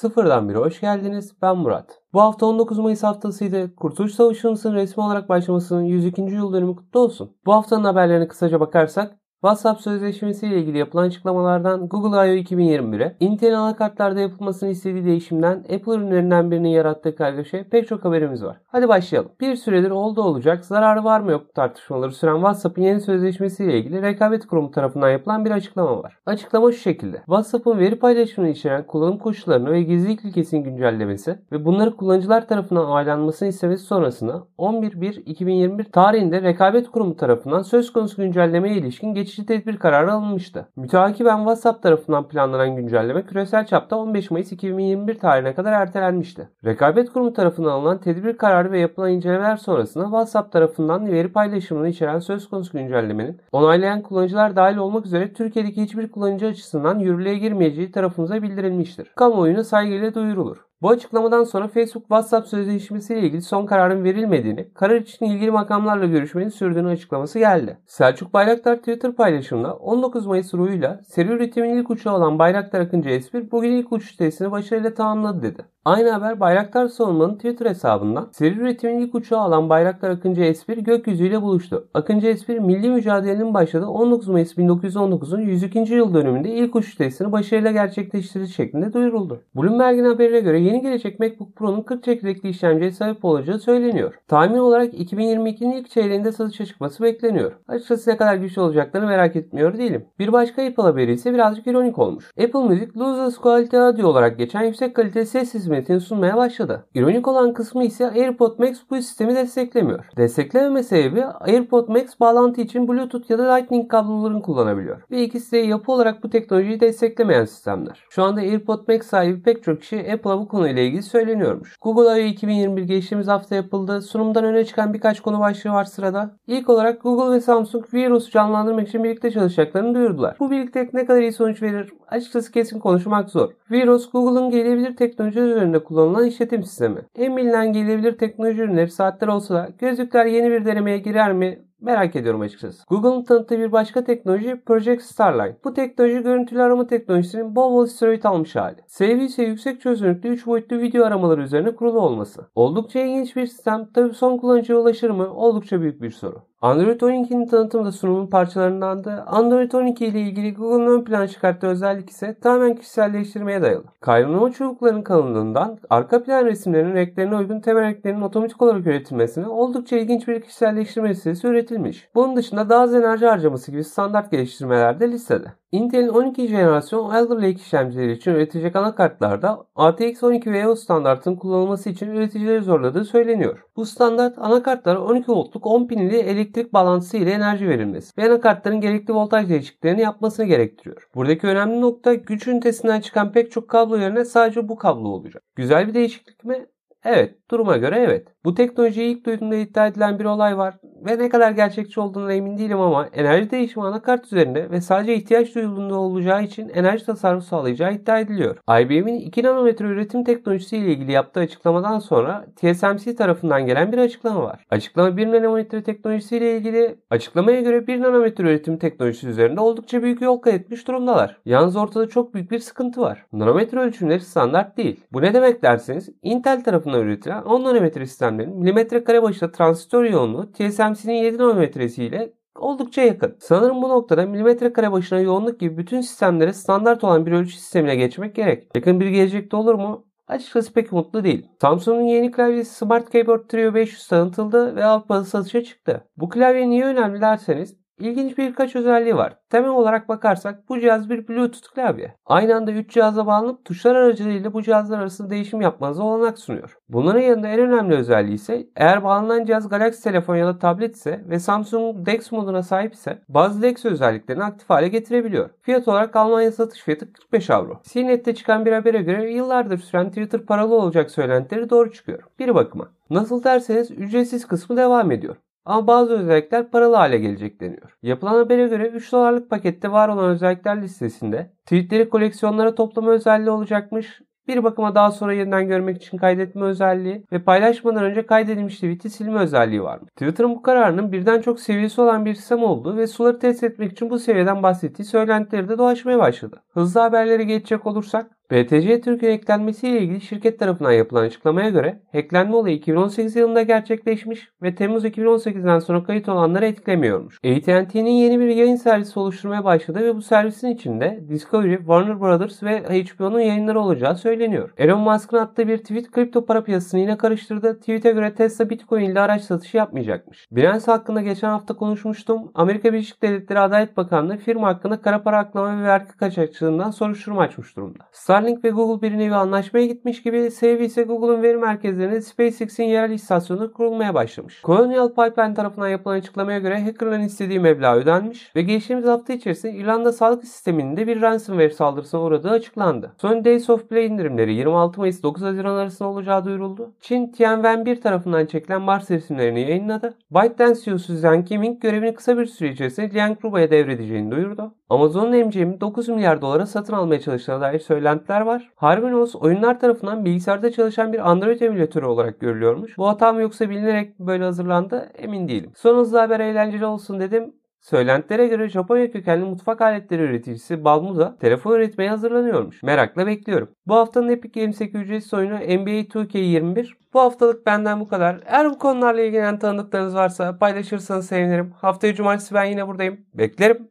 Sıfırdan biri hoş geldiniz. Ben Murat. Bu hafta 19 Mayıs haftasıydı. Kurtuluş Savaşı'nın resmi olarak başlamasının 102. yıl dönümü kutlu olsun. Bu haftanın haberlerine kısaca bakarsak WhatsApp sözleşmesi ile ilgili yapılan açıklamalardan Google I.O. 2021'e, Intel'in anakartlarda yapılmasını istediği değişimden Apple ürünlerinden birinin yarattığı kargaşa pek çok haberimiz var. Hadi başlayalım. Bir süredir oldu olacak, zararı var mı yok tartışmaları süren WhatsApp'ın yeni sözleşmesi ile ilgili Rekabet Kurumu tarafından yapılan bir açıklama var. Açıklama şu şekilde. WhatsApp'ın veri paylaşımını içeren kullanım koşullarını ve gizlilik ilkesini güncellemesi ve bunları kullanıcılar tarafından onaylanmasını istemesi sonrasında 11.1.2021 tarihinde Rekabet Kurumu tarafından söz konusu güncellemeye ilişkin geçiş geçici tedbir kararı alınmıştı. Müteakiben WhatsApp tarafından planlanan güncelleme küresel çapta 15 Mayıs 2021 tarihine kadar ertelenmişti. Rekabet Kurumu tarafından alınan tedbir kararı ve yapılan incelemeler sonrasında WhatsApp tarafından veri paylaşımını içeren söz konusu güncellemenin onaylayan kullanıcılar dahil olmak üzere Türkiye'deki hiçbir kullanıcı açısından yürürlüğe girmeyeceği tarafımıza bildirilmiştir. Kamuoyuna saygıyla duyurulur. Bu açıklamadan sonra Facebook WhatsApp sözleşmesiyle ilgili son kararın verilmediğini, karar için ilgili makamlarla görüşmenin sürdüğünü açıklaması geldi. Selçuk Bayraktar Twitter paylaşımında 19 Mayıs ruhuyla seri üretimin ilk uçağı olan Bayraktar Akıncı S1 bugün ilk uçuş testini başarıyla tamamladı dedi. Aynı haber Bayraktar Savunma'nın Twitter hesabından seri üretimin ilk uçağı alan Bayraktar Akıncı S1 gökyüzüyle buluştu. Akıncı S1 milli mücadelenin başladığı 19 Mayıs 1919'un 102. yıl dönümünde ilk uçuş testini başarıyla gerçekleştirdi şeklinde duyuruldu. Bloomberg'in haberine göre yeni gelecek MacBook Pro'nun 40 çekirdekli işlemciye sahip olacağı söyleniyor. Tahmin olarak 2022'nin ilk çeyreğinde satışa çıkması bekleniyor. Açıkçası ne kadar güçlü olacaklarını merak etmiyor değilim. Bir başka Apple haberi ise birazcık ironik olmuş. Apple Music Lossless Quality Audio olarak geçen yüksek kalite ses hizmetini sunmaya başladı. İronik olan kısmı ise AirPod Max bu sistemi desteklemiyor. Desteklememe sebebi AirPod Max bağlantı için Bluetooth ya da Lightning kablolarını kullanabiliyor. Ve ikisi de yapı olarak bu teknolojiyi desteklemeyen sistemler. Şu anda AirPod Max sahibi pek çok kişi Apple'a bu konuyla ilgili söyleniyormuş. Google I.O. 2021 geçtiğimiz hafta yapıldı. Sunumdan öne çıkan birkaç konu başlığı var sırada. İlk olarak Google ve Samsung virüsü canlandırmak için birlikte çalışacaklarını duyurdular. Bu birliktelik ne kadar iyi sonuç verir açıkçası kesin konuşmak zor. Virus Google'ın gelebilir teknoloji üzerinde kullanılan işletim sistemi. En bilinen gelebilir teknoloji ürünleri saatler olsa da gözlükler yeni bir denemeye girer mi Merak ediyorum açıkçası. Google'ın tanıttığı bir başka teknoloji Project Starline. Bu teknoloji görüntülü arama teknolojisinin bol bol steroid almış hali. Sebebi ise yüksek çözünürlüklü 3 boyutlu video aramaları üzerine kurulu olması. Oldukça ilginç bir sistem. Tabi son kullanıcıya ulaşır mı? Oldukça büyük bir soru. Android 12'nin tanıtımı da sunumun parçalarındandı. Android 12 ile ilgili Google'ın ön plana çıkarttığı özellik ise tamamen kişiselleştirmeye dayalı. Kaynama çubuklarının kalınlığından arka plan resimlerinin renklerine uygun temel renklerin otomatik olarak üretilmesine oldukça ilginç bir kişiselleştirme listesi üretilmiş. Bunun dışında daha az enerji harcaması gibi standart geliştirmeler de listede. Intel'in 12. jenerasyon Alder Lake işlemcileri için üretecek anakartlarda RTX 12 VO standartının kullanılması için üreticileri zorladığı söyleniyor. Bu standart anakartlara 12 voltluk 10 pinli elektrik bağlantısı ile enerji verilmesi ve anakartların gerekli voltaj değişikliklerini yapmasını gerektiriyor. Buradaki önemli nokta güç ünitesinden çıkan pek çok kablo yerine sadece bu kablo olacak. Güzel bir değişiklik mi? Evet, duruma göre evet. Bu teknolojiyi ilk duyduğumda iddia edilen bir olay var ve ne kadar gerçekçi olduğuna emin değilim ama enerji değişimi anakart üzerinde ve sadece ihtiyaç duyulduğunda olacağı için enerji tasarrufu sağlayacağı iddia ediliyor. IBM'in 2 nanometre üretim teknolojisi ile ilgili yaptığı açıklamadan sonra TSMC tarafından gelen bir açıklama var. Açıklama 1 nanometre teknolojisi ile ilgili açıklamaya göre 1 nanometre üretim teknolojisi üzerinde oldukça büyük yol kat etmiş durumdalar. Yalnız ortada çok büyük bir sıkıntı var. Nanometre ölçümleri standart değil. Bu ne demek derseniz Intel tarafından üretilen 10 nanometre sistemlerin milimetre kare başına transistör yoğunluğu TSMC'nin 7 nanometresi ile oldukça yakın. Sanırım bu noktada milimetre kare başına yoğunluk gibi bütün sistemlere standart olan bir ölçü sistemine geçmek gerek. Yakın bir gelecekte olur mu? Açıkçası pek mutlu değil. Samsung'un yeni klavyesi Smart Keyboard Trio 500 tanıtıldı ve Avrupa'da satışa çıktı. Bu klavye niye önemli derseniz İlginç birkaç özelliği var. Temel olarak bakarsak bu cihaz bir Bluetooth klavye. Aynı anda 3 cihaza bağlanıp tuşlar aracılığıyla bu cihazlar arasında değişim yapmanıza olanak sunuyor. Bunların yanında en önemli özelliği ise eğer bağlanan cihaz Galaxy telefon ya da tablet ise ve Samsung DeX moduna sahip ise bazı DeX özelliklerini aktif hale getirebiliyor. Fiyat olarak Almanya satış fiyatı 45 avro. CNET'te çıkan bir habere göre yıllardır süren Twitter paralı olacak söylentileri doğru çıkıyor. Bir bakıma. Nasıl derseniz ücretsiz kısmı devam ediyor. Ama bazı özellikler paralı hale gelecek deniyor. Yapılan habere göre 3 dolarlık pakette var olan özellikler listesinde tweetleri koleksiyonlara toplama özelliği olacakmış. Bir bakıma daha sonra yeniden görmek için kaydetme özelliği ve paylaşmadan önce kaydedilmiş tweet'i silme özelliği var? Twitter'ın bu kararının birden çok seviyesi olan bir sistem olduğu ve suları test etmek için bu seviyeden bahsettiği söylentileri de dolaşmaya başladı. Hızlı haberlere geçecek olursak BTC Türk'ün eklenmesiyle ilgili şirket tarafından yapılan açıklamaya göre hacklenme olayı 2018 yılında gerçekleşmiş ve Temmuz 2018'den sonra kayıt olanları etkilemiyormuş. AT&T'nin yeni bir yayın servisi oluşturmaya başladı ve bu servisin içinde Discovery, Warner Brothers ve HBO'nun yayınları olacağı söyleniyor. Elon Musk'ın attığı bir tweet kripto para piyasasını yine karıştırdı. Tweet'e göre Tesla Bitcoin ile araç satışı yapmayacakmış. Binance hakkında geçen hafta konuşmuştum. Amerika Birleşik Devletleri Adalet Bakanlığı firma hakkında kara para aklama ve vergi kaçakçılığından soruşturma açmış durumda. Starlink ve Google bir nevi anlaşmaya gitmiş gibi Sevi ise Google'un veri merkezlerine SpaceX'in yerel istasyonu kurulmaya başlamış. Colonial Pipeline tarafından yapılan açıklamaya göre hackerların istediği meblağ ödenmiş ve geçtiğimiz hafta içerisinde İrlanda sağlık sisteminin de bir ransomware saldırısına uğradığı açıklandı. Sony Days of Play indirimleri 26 Mayıs 9 Haziran arasında olacağı duyuruldu. Çin Tianwen-1 tarafından çekilen Mars resimlerini yayınladı. ByteDance CEO'su Zhang Yiming görevini kısa bir süre içerisinde Liang Ruba'ya devredeceğini duyurdu. Amazon'un MGM'i 9 milyar dolara satın almaya çalıştığına dair söylentiler var. Harbinos oyunlar tarafından bilgisayarda çalışan bir Android emülatörü olarak görülüyormuş. Bu hata mı yoksa bilinerek böyle hazırlandı emin değilim. Son hızlı haber eğlenceli olsun dedim. Söylentilere göre Japonya kökenli mutfak aletleri üreticisi Balmuza telefon üretmeye hazırlanıyormuş. Merakla bekliyorum. Bu haftanın Epic Games'teki ücretsiz oyunu NBA 2K21. Bu haftalık benden bu kadar. Eğer bu konularla ilgilenen tanıdıklarınız varsa paylaşırsanız sevinirim. Haftaya cumartesi ben yine buradayım. Beklerim.